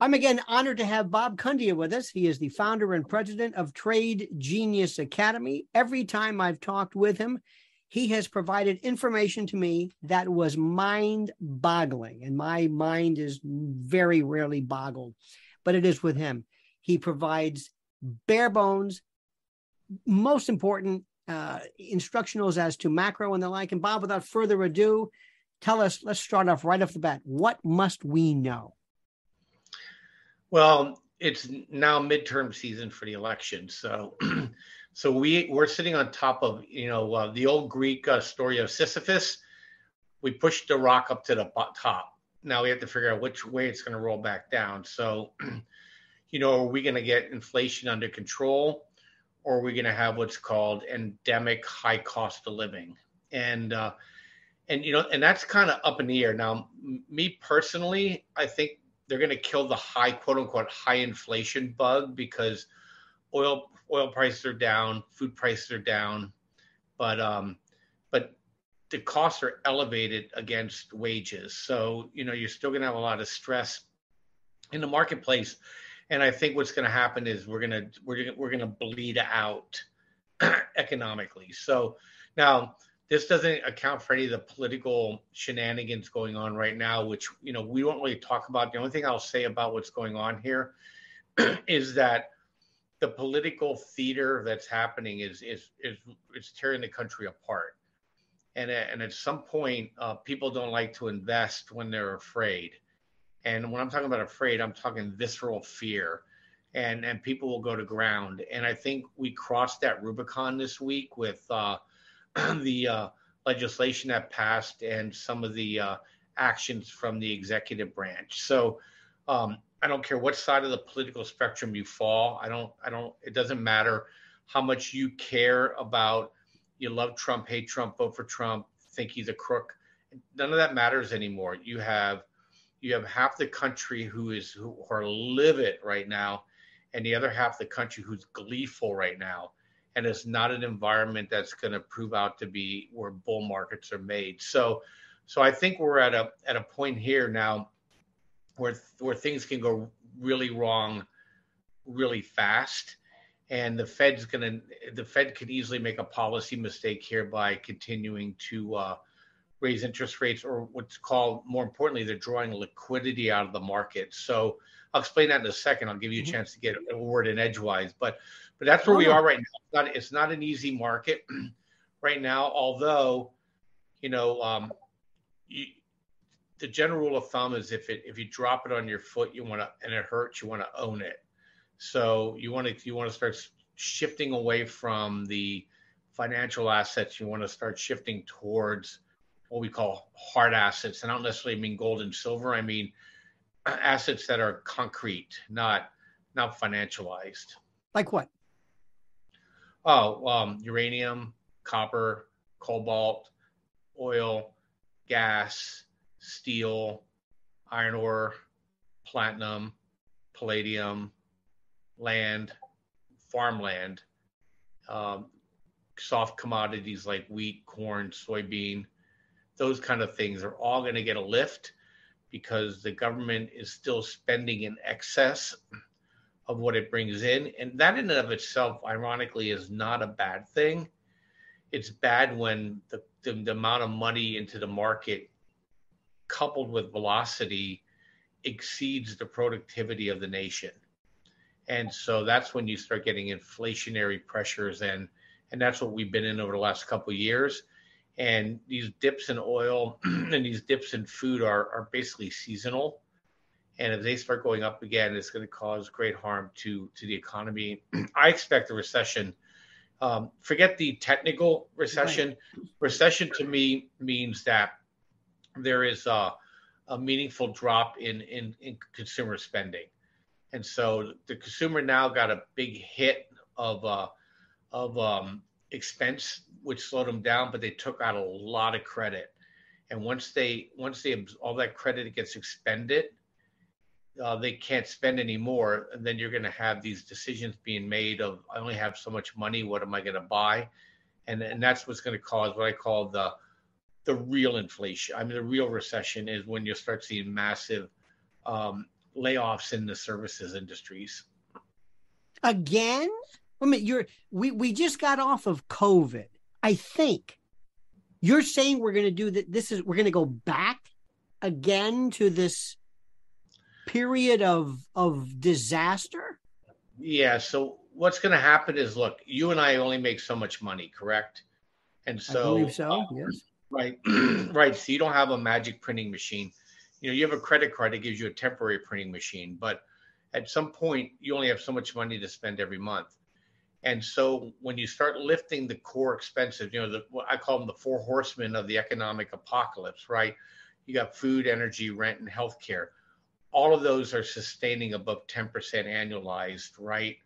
I'm again honored to have Bob Kudla with us. He is the founder and president of Trade Genius Academy. Every time I've talked with him, he has provided information to me that was mind boggling, and my mind is very rarely boggled, but it is with him. He provides bare bones, most important uh, instructionals as to macro and the like. And Bob, without further ado, tell us, let's start off right off the bat. What must we know? Well, it's now midterm season for the election, so so we we're sitting on top of you know uh, the old Greek uh, story of Sisyphus. We pushed the rock up to the top. Now we have to figure out which way it's going to roll back down. So, you know, are we going to get inflation under control, or are we going to have what's called endemic high cost of living? And uh, and you know, and that's kind of up in the air now. M- me personally, I think they're going to kill the high quote unquote high inflation bug because oil oil prices are down, food prices are down, but um, but the costs are elevated against wages. So you know you're still going to have a lot of stress in the marketplace, and I think what's going to happen is we're going to we're we're going to bleed out economically. So now this doesn't account for any of the political shenanigans going on right now, which you know we don't really talk about. The only thing I'll say about what's going on here is that the political theater that's happening is is is is tearing the country apart. And and at some point, uh, people don't like to invest when they're afraid. And when I'm talking about afraid, I'm talking visceral fear. And and people will go to ground. And I think we crossed that Rubicon this week with. Uh, the uh, legislation that passed and some of the uh, actions from the executive branch. So um, I don't care what side of the political spectrum you fall. I don't. I don't. It doesn't matter how much you care about. You love Trump, hate Trump, vote for Trump, think he's a crook. None of that matters anymore. You have you have half the country who is who are livid right now, and the other half the country who's gleeful right now and it's not an environment that's going to prove out to be where bull markets are made. So, so I think we're at a at a point here now where where things can go really wrong, really fast, and the Fed's going to the Fed could easily make a policy mistake here by continuing to uh, raise interest rates, or what's called more importantly, they're drawing liquidity out of the market. So. I'll explain that in a second. I'll give you a mm-hmm. chance to get a word in edgewise, but but that's where oh. we are right now. It's not, it's not an easy market right now, although, you know, um, you, the general rule of thumb is if it if you drop it on your foot, you want to and it hurts, you want to own it. So you want to you want to start shifting away from the financial assets. You want to start shifting towards what we call hard assets. And I don't necessarily mean gold and silver. I mean assets that are concrete, not not financialized. Like what? Oh, um, uranium, copper, cobalt, oil, gas, steel, iron ore, platinum, palladium, land, farmland, um, soft commodities like wheat, corn, soybean, those kind of things are all going to get a lift because the government is still spending in excess of what it brings in. And that in and of itself, ironically, is not a bad thing. It's bad when the, the, the amount of money into the market coupled with velocity exceeds the productivity of the nation. And so that's when you start getting inflationary pressures and and that's what we've been in over the last couple of years. And these dips in oil and these dips in food are, are basically seasonal and if they start going up again, it's going to cause great harm to to the economy. I expect a recession. Um, forget the technical recession. Right. Recession to me means that there is a, a meaningful drop in, in in consumer spending, and so the consumer now got a big hit of uh, of um, expense, which slowed them down, but they took out a lot of credit, and once they once they all that credit gets expended uh, they can't spend anymore, and then you're going to have these decisions being made of I only have so much money. What am I going to buy? And and that's what's going to cause what I call the the real inflation. I mean, the real recession is when you start seeing massive um, layoffs in the services industries. Again? I mean, you're we we just got off of COVID. I think you're saying we're going to do that. This is we're going to go back again to this period of of disaster. Yeah. So what's going to happen is, look, you and I only make so much money, correct? And so, I believe so. Uh, yes. Right. right. So you don't have a magic printing machine. You know, you have a credit card that gives you a temporary printing machine, but at some point you only have so much money to spend every month. And so when you start lifting the core expenses, you know, the, what I call them the four horsemen of the economic apocalypse, right? You got food, energy, rent, and healthcare. All of those are sustaining above 10% annualized, right?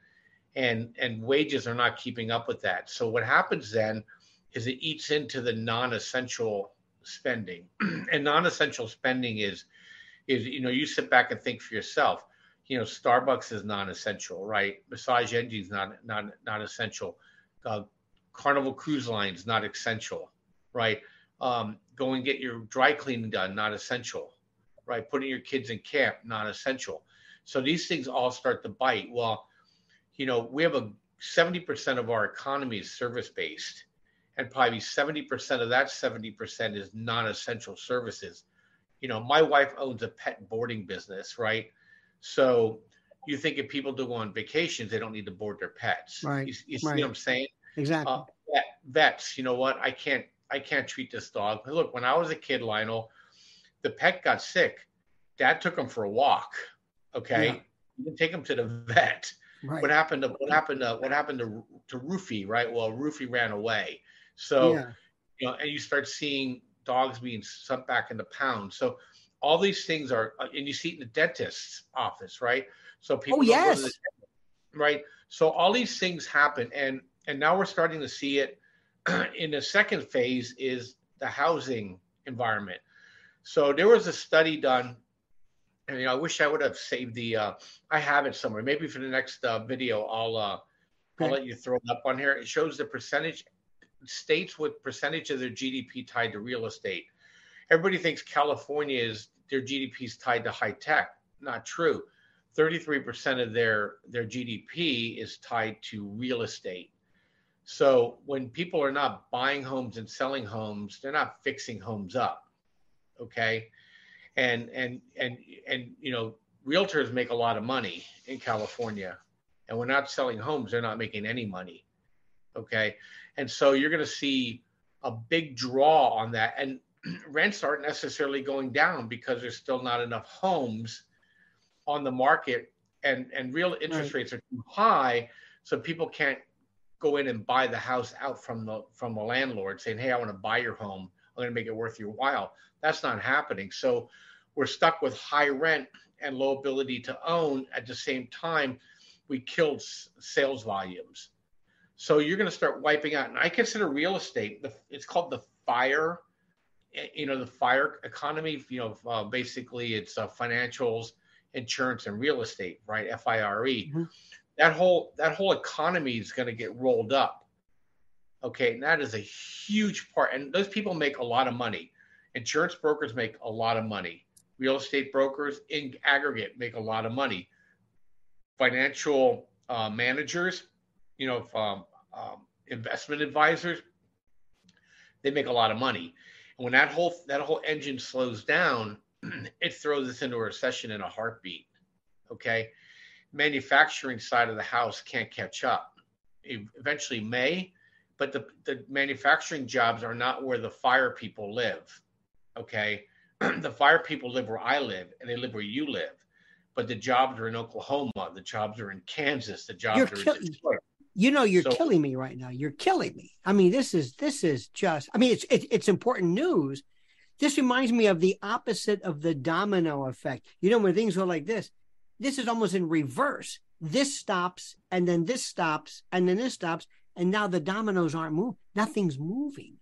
And and wages are not keeping up with that. So what happens then is it eats into the non-essential spending. and non-essential spending is is you know, you sit back and think for yourself you know, Starbucks is non-essential, right? Massage Envy not not not essential. Uh, Carnival Cruise Lines not essential, right? Um, go and get your dry cleaning done, not essential, right? Putting your kids in camp, non essential. So these things all start to bite. Well, you know, we have a 70% of our economy is service based, and probably 70% of that 70% is non essential services. You know, my wife owns a pet boarding business, right? So you think if people do go on vacations, they don't need to board their pets. Right. You, you see right. what I'm saying? Exactly. Uh, vets, you know what? I can't I can't treat this dog. Look, when I was a kid, Lionel, the pet got sick. Dad took him for a walk. Okay. Yeah. You didn't take him to the vet. Right. What happened to what happened to what happened to to Roofy, right? Well, Roofy ran away. So yeah. you know, and you start seeing dogs being sent back into pounds. So all these things are, uh, and you see it in the dentist's office, right? So people, oh yes, dentist, right? So all these things happen, and and now we're starting to see it in the second phase is the housing environment. So there was a study done, and you know, I wish I would have saved the. Uh, I have it somewhere. Maybe for the next uh, video, I'll uh. I'll let you throw it up on here. It shows the percentage states with percentage of their GDP tied to real estate everybody thinks California is their GDP is tied to high tech. Not true. 33% of their their GDP is tied to real estate. So when people are not buying homes and selling homes, they're not fixing homes up. Okay? And and and and you know, realtors make a lot of money in California. And we're not selling homes, they're not making any money. Okay? And so you're going to see a big draw on that and rents aren't necessarily going down because there's still not enough homes on the market and and real interest right. rates are too high so people can't go in and buy the house out from the from the landlord saying hey i want to buy your home i'm going to make it worth your while that's not happening. So we're stuck with high rent and low ability to own. At the same time we killed sales volumes. So you're going to start wiping out and i consider real estate the, it's called the fire you know the fire economy you know uh, basically it's uh, financials insurance and real estate right? Fire mm-hmm. that whole that whole economy is going to get rolled up. Okay and that is a huge part and those people make a lot of money insurance brokers make a lot of money real estate brokers in aggregate make a lot of money financial uh, managers you know um, um, investment advisors they make a lot of money And when that whole that whole engine slows down, it throws us into a recession in a heartbeat. Okay, manufacturing side of the house can't catch up. It eventually may, but the the manufacturing jobs are not where the fire people live. Okay, the fire people live where I live, and they live where you live. But the jobs are in Oklahoma. The jobs are in Kansas. The jobs You're are in Detroit you know you're so, killing me right now you're killing me i mean this is this is just i mean it's it, it's important news this reminds me of the opposite of the domino effect you know when things go like this this is almost in reverse this stops and then this stops and then this stops and now the dominoes aren't moving nothing's moving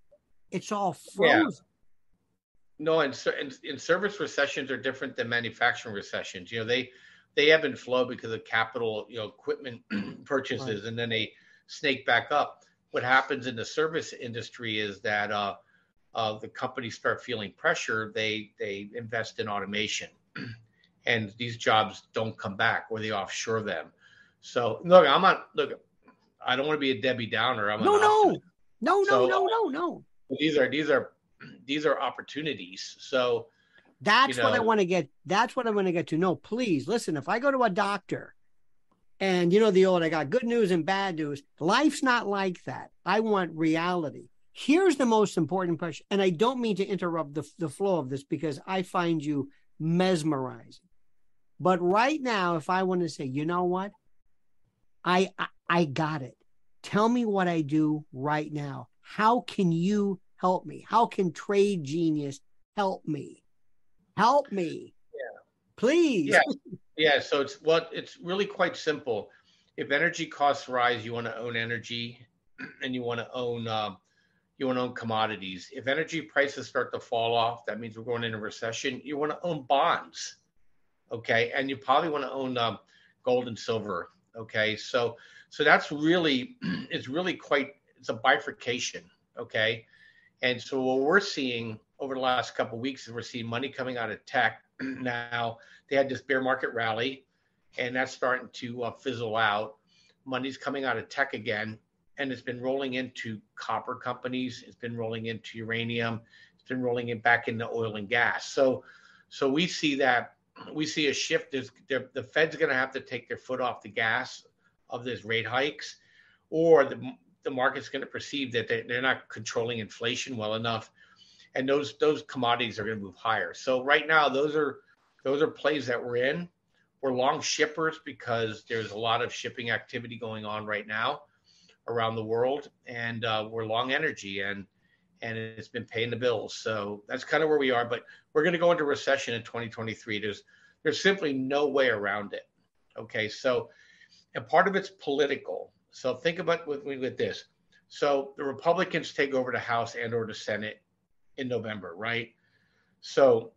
it's all frozen yeah. No and, and, and service recessions are different than manufacturing recessions you know they they ebb and flow because of capital, you know, equipment purchases, right. and then they snake back up. What happens in the service industry is that uh, uh, the companies start feeling pressure. They they invest in automation, and these jobs don't come back or they offshore them. So look, I'm not look. I don't want to be a Debbie Downer. I'm no, no, no, no, so, no, no, no. These are these are these are opportunities. So that's you know, what I want to get. That's what I'm going to get to. No, please listen. If I go to a doctor, and you know the old, I got good news and bad news. Life's not like that. I want reality. Here's the most important question, and I don't mean to interrupt the the flow of this because I find you mesmerizing. But right now, if I want to say, you know what, I, I I got it. Tell me what I do right now. How can you help me? How can Trade Genius help me? Help me. Yeah. Please. Yeah. Yeah. So it's what it's really quite simple. If energy costs rise, you want to own energy and you want to own uh, you want to own commodities. If energy prices start to fall off, that means we're going into a recession. You want to own bonds. Okay. And you probably want to own um, gold and silver. Okay. So so that's really it's really quite it's a bifurcation. Okay. And so what we're seeing over the last couple of weeks is we're seeing money coming out of tech. now they had this bear market rally, and that's starting to uh, fizzle out. Money's coming out of tech again, and it's been rolling into copper companies. It's been rolling into uranium. It's been rolling it back into oil and gas. So, so we see that we see a shift. There's the Fed's going to have to take their foot off the gas of these rate hikes, or the the market's going to perceive that they, they're not controlling inflation well enough, and those those commodities are going to move higher. So right now, those are those are plays that we're in. We're long shippers because there's a lot of shipping activity going on right now around the world, and uh, we're long energy and and it's been paying the bills. So that's kind of where we are. But we're going to go into recession in 2023. There's there's simply no way around it. Okay, so and part of it's political. So think about with with this. So the Republicans take over the House and or the Senate in November, right? So,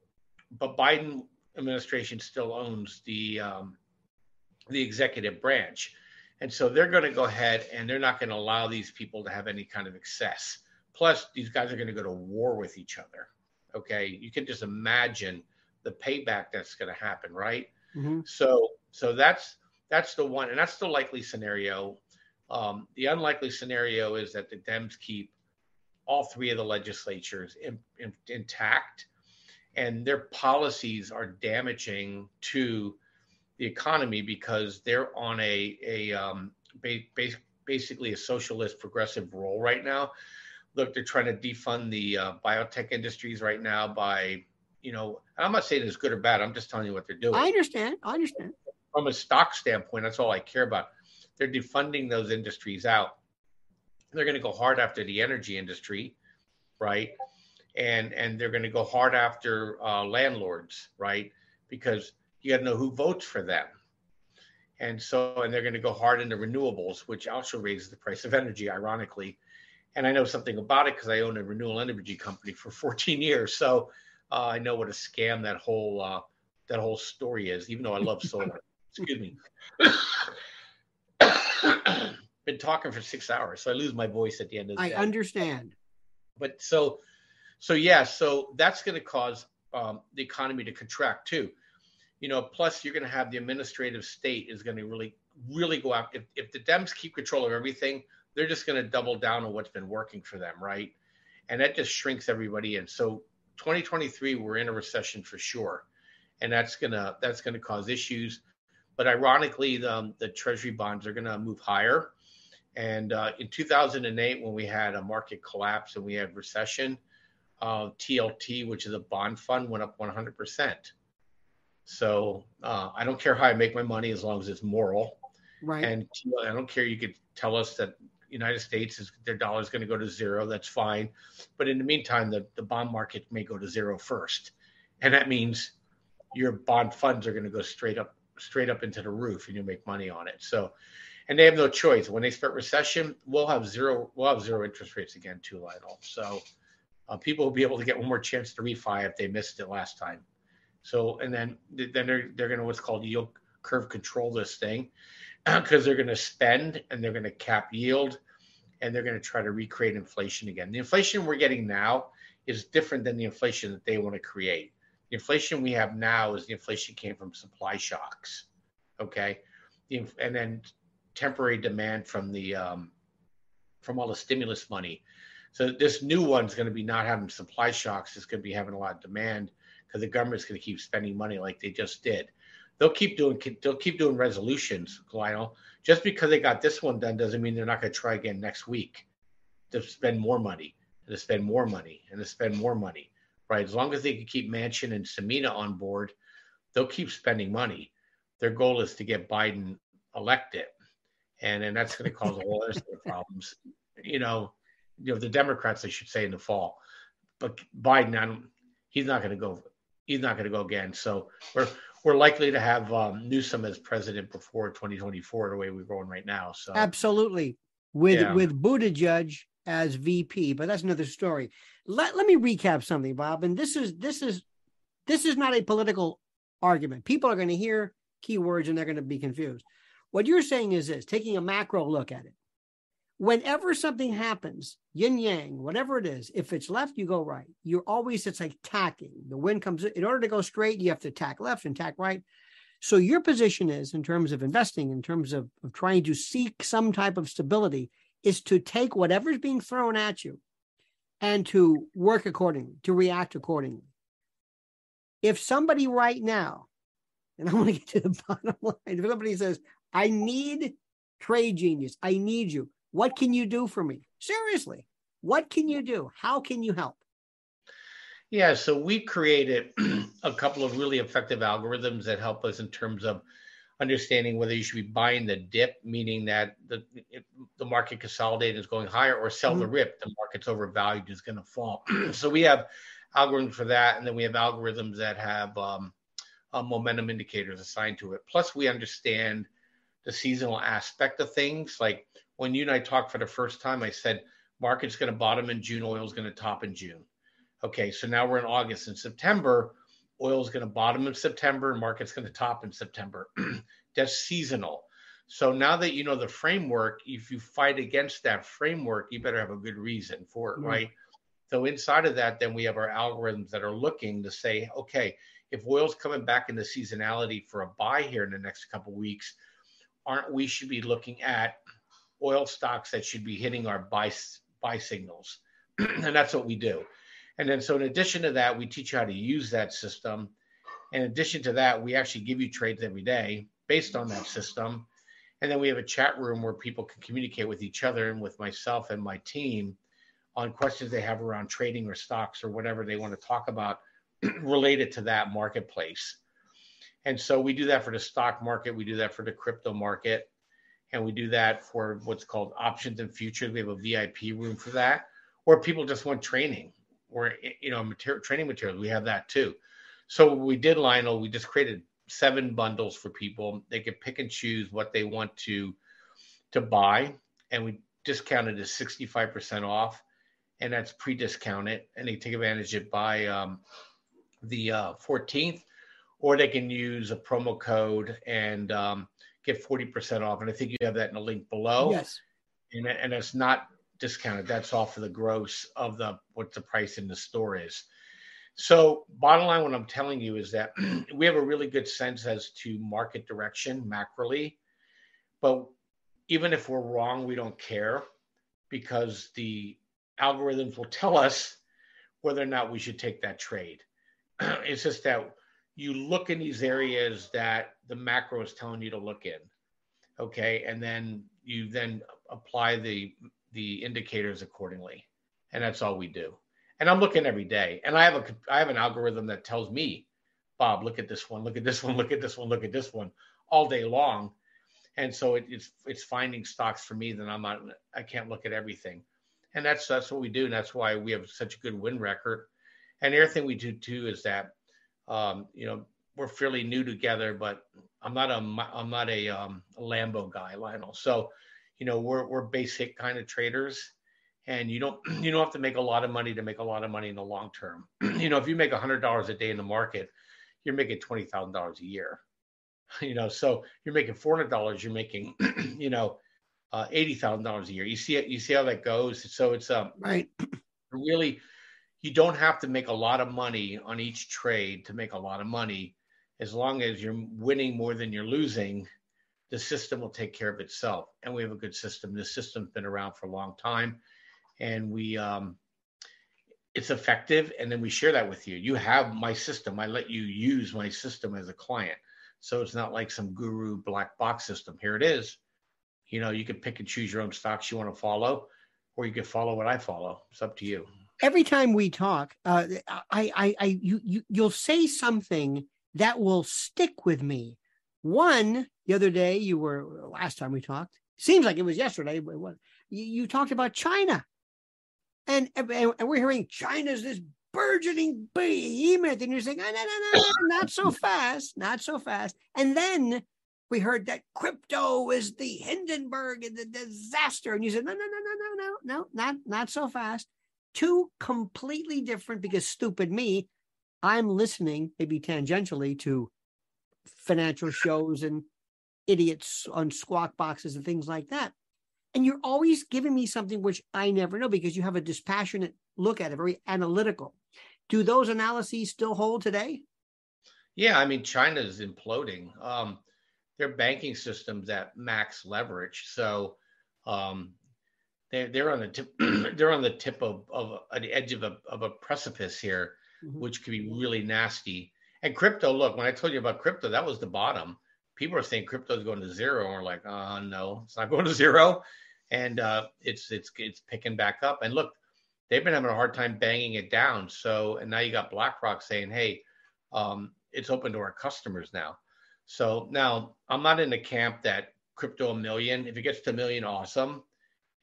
but Biden administration still owns the um, the executive branch, and so they're going to go ahead and they're not going to allow these people to have any kind of excess. Plus, these guys are going to go to war with each other. Okay, you can just imagine the payback that's going to happen, right? Mm-hmm. So, so that's that's the one, and that's the likely scenario. Um, the unlikely scenario is that the Dems keep all three of the legislatures in, in, intact, and their policies are damaging to the economy because they're on a a um, ba- ba- basically a socialist progressive role right now. Look, they're trying to defund the uh, biotech industries right now by, you know, I'm not saying it's good or bad. I'm just telling you what they're doing. I understand. I understand from a stock standpoint, that's all I care about. They're defunding those industries out. They're going to go hard after the energy industry, right? And and they're going to go hard after uh, landlords, right? Because you got to know who votes for them. And so, and they're going to go hard into renewables, which also raises the price of energy, ironically. And I know something about it because I own a renewable energy company for 14 years. So uh, I know what a scam that whole uh, that whole story is, even though I love solar. Excuse me. Been talking for six hours, so I lose my voice at the end of the I day. I understand. But so, so yeah, so that's going to cause um, the economy to contract too. You know, plus you're going to have the administrative state is going to really, really go out. If, if the Dems keep control of everything, they're just going to double down on what's been working for them, right? And that just shrinks everybody in. So 2023, we're in a recession for sure, and that's gonna that's gonna cause issues. But ironically, the, um, the treasury bonds are going to move higher. And uh, in 2008, when we had a market collapse and we had recession, uh, TLT, which is a bond fund, went up 100%. So uh, I don't care how I make my money as long as it's moral. Right. And I don't care. You could tell us that United States is their dollar is going to go to zero. That's fine. But in the meantime, the, the bond market may go to zero first. And that means your bond funds are going to go straight up straight up into the roof and you make money on it. So, and they have no choice. When they start recession, we'll have zero. We'll have zero interest rates again too, Lionel. So, uh, people will be able to get one more chance to refi if they missed it last time. So, and then then they're they're going to what's called yield curve control this thing because they're going to spend and they're going to cap yield and they're going to try to recreate inflation again. The inflation we're getting now is different than the inflation that they want to create. The inflation we have now is the inflation came from supply shocks. Okay. And then temporary demand from the um, from all the stimulus money. So this new one's going to be not having supply shocks. It's going to be having a lot of demand because the government's going to keep spending money like they just did. They'll keep doing they'll keep doing resolutions, Lionel. Just because they got this one done doesn't mean they're not going to try again next week to spend more money and to spend more money and to spend more money. Right? As long as they can keep Manchin and Sinema on board, they'll keep spending money. Their goal is to get Biden elected, and then that's going to cause a whole other set of problems. You know, you know the Democrats, I should say, in the fall. But Biden, I don't, he's not going to go. He's not going to go again. So we're we're likely to have um, Newsom as president before 2024, the way we're going right now. So absolutely, with yeah. with Buttigieg as VP, but that's another story. Let let me recap something, Bob. And this is this is this is not a political argument. People are going to hear keywords and they're going to be confused. What you're saying is this: taking a macro look at it whenever something happens, yin yang, whatever it is, if it's left, you go right. You're always, it's like tacking. The wind comes in order to go straight, you have to tack left and tack right. So your position is, in terms of investing, in terms of, of trying to seek some type of stability, is to take whatever's being thrown at you and to work accordingly, to react accordingly. If somebody right now, and I want to get to the bottom line, if somebody says, I need trade genius, I need you, what can you do for me? Seriously, what can you do? How can you help? Yeah, so we created a couple of really effective algorithms that help us in terms of understanding whether you should be buying the dip, meaning that the the market consolidated is going higher, or sell mm-hmm. the rip, the market's overvalued is going to fall. so we have algorithms for that, and then we have algorithms that have um, uh, momentum indicators assigned to it. Plus, we understand the seasonal aspect of things, like when you and I talked for the first time, I said market's going to bottom in June, oil's going to top in June. Okay, so now we're in August and September. Oil's going to bottom in September and market's going to top in September. That's seasonal. So now that you know the framework, if you fight against that framework, you better have a good reason for it, mm-hmm. right? So inside of that, then we have our algorithms that are looking to say, okay, if oil's coming back into seasonality for a buy here in the next couple weeks, aren't we should be looking at oil stocks that should be hitting our buy buy signals, and that's what we do. And then so in addition to that, we teach you how to use that system. In addition to that, we actually give you trades every day based on that system. And then we have a chat room where people can communicate with each other and with myself and my team on questions they have around trading or stocks or whatever they want to talk about related to that marketplace. And so we do that for the stock market, we do that for the crypto market, and we do that for what's called options and futures. We have a VIP room for that, or people just want training or you know material, training materials. We have that too. So we did, Lionel. We just created seven bundles for people. They could pick and choose what they want to to buy, and we discounted to sixty five percent off, and that's pre-discounted, and they take advantage of it by um, the uh, 14th, or they can use a promo code and um, get 40% off. And I think you have that in the link below. Yes. And, and it's not discounted. That's off of the gross of the what the price in the store is. So bottom line, what I'm telling you is that we have a really good sense as to market direction macroly, but even if we're wrong, we don't care because the algorithms will tell us whether or not we should take that trade. it's just that you look in these areas that the macro is telling you to look in okay? And then you then apply the the indicators accordingly. And that's all we do. And i'm looking every day. And i have a i have an algorithm that tells me bob look at this one look at this one look at this one look at this one all day long. And so it, it's it's finding stocks for me that i'm not i can't look at everything. And that's that's what we do. And that's why we have such a good win record. And the other thing we do too is that um, you know, we're fairly new together, but I'm not a I'm not a, um, a Lambo guy, Lionel. So, you know, we're we're basic kind of traders, and you don't you don't have to make a lot of money to make a lot of money in the long term. you know, if you make a hundred dollars a day in the market, you're making twenty thousand dollars a year. You know, so you're making four hundred dollars, you're making, you know, uh, eighty thousand dollars a year. You see it, you see how that goes. So it's um right. Really, you don't have to make a lot of money on each trade to make a lot of money. As long as you're winning more than you're losing, the system will take care of itself. And we have a good system. This system's been around for a long time, and we um, it's effective. And then we share that with you. You have my system. I let you use my system as a client. So it's not like some guru black box system. Here it is. You know, you can pick and choose your own stocks you want to follow, or you can follow what I follow. It's up to you every time we talk, uh, I, I, I, you, you, you'll say something that will stick with me. One, the other day, you were last time we talked. Seems like it was yesterday, but what you, you talked about China, and, and and we're hearing China's this burgeoning behemoth, and you're saying, oh, no, no, no, no, not so fast, not so fast. And then we heard that crypto is the Hindenburg and the disaster, and you said, no, no, no, no, no, no, no, not not so fast two completely different because stupid me, I'm listening maybe tangentially to financial shows and idiots on squawk boxes and things like that. And you're always giving me something which I never know because you have a dispassionate look at it, very analytical. Do those analyses still hold today? Yeah, I mean, China is imploding. Um, their banking systems at max leverage. So um, they're they're on the tip they're on the tip of of the edge of a of a precipice here, mm-hmm. which could be really nasty. And crypto, look, when I told you about crypto, that was the bottom. People are saying crypto is going to zero, and we're like, oh no, it's not going to zero, and uh, it's it's it's picking back up. And look, they've been having a hard time banging it down. So, and now you got BlackRock saying, hey, um, it's open to our customers now. So now I'm not in the camp that crypto a million. If it gets to a million, awesome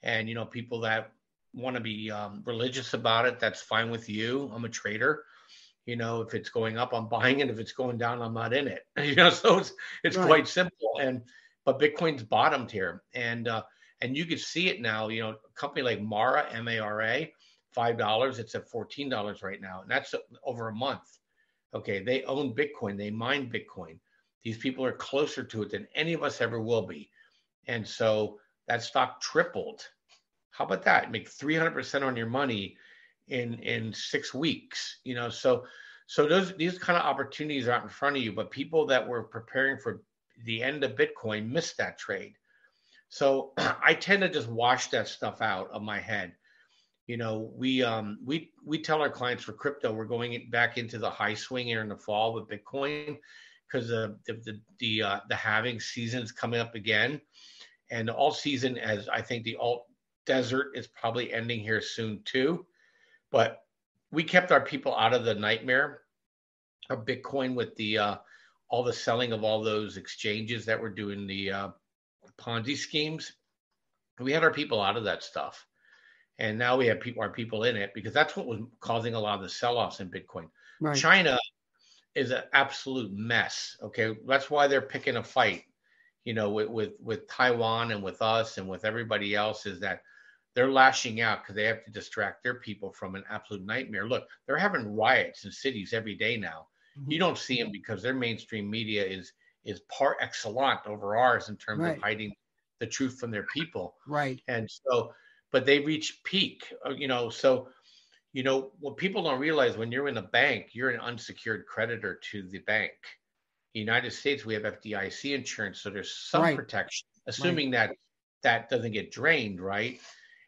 and you know people that want to be um, religious about it that's fine with you. I'm a trader. You know if it's going up i'm buying it. If it's going down i'm not in it. You know so it's it's right. quite simple. And but bitcoin's bottomed here. And uh and you can see it now. You know a company like mara m-a-r-a five dollars. It's at fourteen dollars right now. And that's over a month. Okay. They own bitcoin. They mine bitcoin. These people are closer to it than any of us ever will be. And so that stock tripled. How about that? Make 300% on your money in in 6 weeks, you know. So so those these kind of opportunities are out in front of you, but people that were preparing for the end of Bitcoin missed that trade. So I tend to just wash that stuff out of my head. You know, we um we we tell our clients for crypto we're going back into the high swing here in the fall with Bitcoin because the the the the, uh, the halving season's coming up again and the alt season as I think the alt desert is probably ending here soon too. But we kept our people out of the nightmare of Bitcoin with the uh, all the selling of all those exchanges that were doing the uh, Ponzi schemes. We had our people out of that stuff, and now we have people our people in it because that's what was causing a lot of the sell-offs in Bitcoin. Right. China is an absolute mess. Okay, that's why they're picking a fight you know, with, with, with Taiwan and with us and with everybody else is that they're lashing out because they have to distract their people from an absolute nightmare. Look, they're having riots in cities every day now. Mm-hmm. You don't see them because their mainstream media is is par excellent over ours in terms right. of hiding the truth from their people. Right. And so, but they reach peak. Uh, you know, so you know what people don't realize when you're in a bank, you're an unsecured creditor to the bank the United States, we have FDIC insurance, so there's some right. protection, assuming right. that that doesn't get drained, right?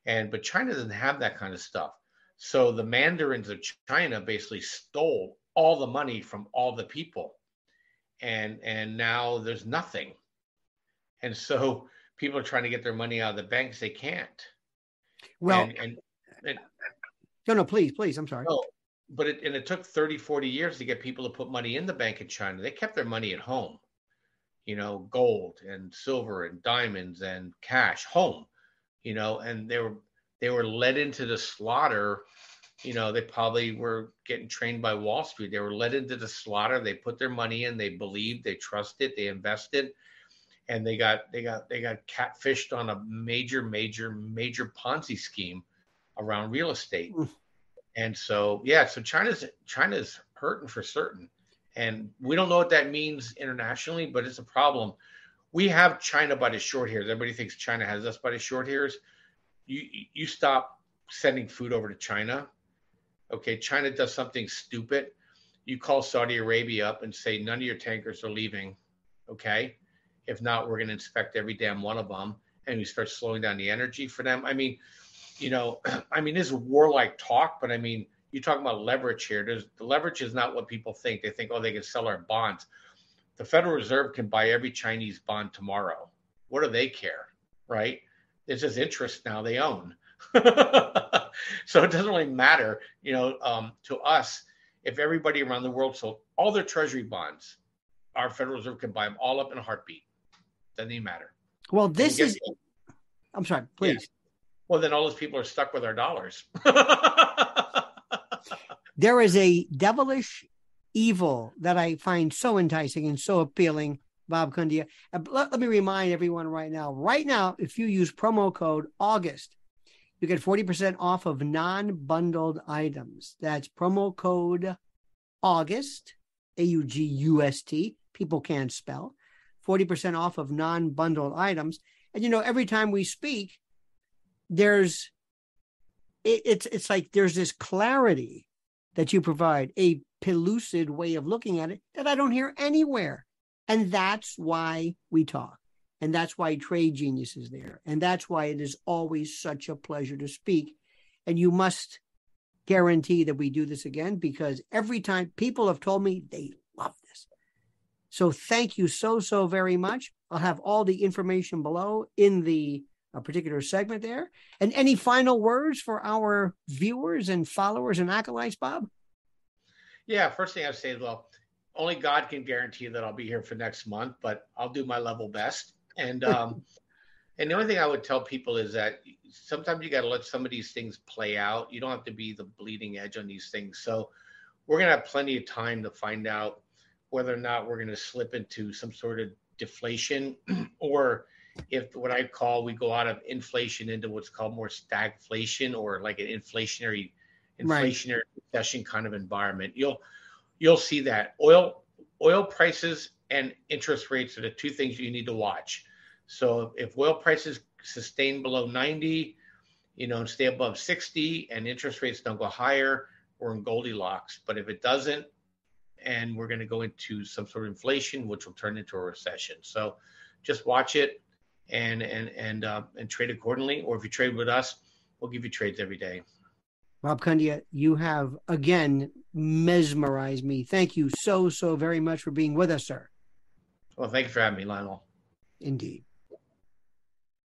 And but China doesn't have that kind of stuff. So the mandarins of China basically stole all the money from all the people, and and now there's nothing. And so people are trying to get their money out of the banks, they can't. Well, and, and, and no, no, please, please, I'm sorry. No, but it and it took 30 40 years to get people to put money in the bank in china. They kept their money at home you know gold and silver and diamonds and cash home you know and they were they were led into the slaughter. You know they probably were getting trained by wall street. They were led into the slaughter. They put their money in. They believed they trusted they invested and they got they got they got catfished on a major major major ponzi scheme around real estate. And so, yeah, so China's China's hurting for certain, and we don't know what that means internationally, but it's a problem. We have China by the short hairs. Everybody thinks China has us by the short hairs. You you stop sending food over to China, Okay, China does something stupid. You call Saudi Arabia up and say none of your tankers are leaving. Okay, if not, we're going to inspect every damn one of them, and we start slowing down the energy for them. I mean, you know, I mean, this is warlike talk, but I mean, you talk about leverage here. There's, the leverage is not what people think. They think, oh, they can sell our bonds. The Federal Reserve can buy every Chinese bond tomorrow. What do they care, right? It's just interest now they own. so it doesn't really matter, you know, um, to us if everybody around the world sold all their treasury bonds, our Federal Reserve can buy them all up in a heartbeat. Doesn't even matter. Well, this is. I'm sorry, please. Yeah. Well, then all those people are stuck with our dollars. there is a devilish evil that I find so enticing and so appealing, Bob Kudla. Uh, let, let me remind everyone right now. Right now, if you use promo code August, you get 40% off of non-bundled items. That's promo code August, A-U-G-U-S-T. People can't spell. 40% off of non-bundled items. And you know, every time we speak, there's it, it's it's like there's this clarity that you provide, a pellucid way of looking at it that I don't hear anywhere. And that's why we talk. And that's why Trade Genius is there. And that's why it is always such a pleasure to speak. And you must guarantee that we do this again because every time people have told me they love this. So thank you so, so very much. I'll have all the information below in the uh, particular segment there. And any final words for our viewers and followers and acolytes, Bob? Yeah, first thing I'd say is, well, only God can guarantee that I'll be here for next month, but I'll do my level best. And um, and the only thing I would tell people is that sometimes you got to let some of these things play out. You don't have to be the bleeding edge on these things. So we're gonna have plenty of time to find out whether or not we're gonna slip into some sort of deflation or if what I call we go out of inflation into what's called more stagflation or like an inflationary inflationary right. recession kind of environment. You'll you'll see that oil oil prices and interest rates are the two things you need to watch. So if oil prices sustain below 90, you know, and stay above 60 and interest rates don't go higher, we're in Goldilocks. But if it doesn't, and we're going to go into some sort of inflation, which will turn into a recession. So just watch it and and and uh, and trade accordingly. Or if you trade with us, we'll give you trades every day. Rob Kudla, you have again mesmerized me. Thank you so so very much for being with us, sir. Well, thank you for having me, Lionel. Indeed.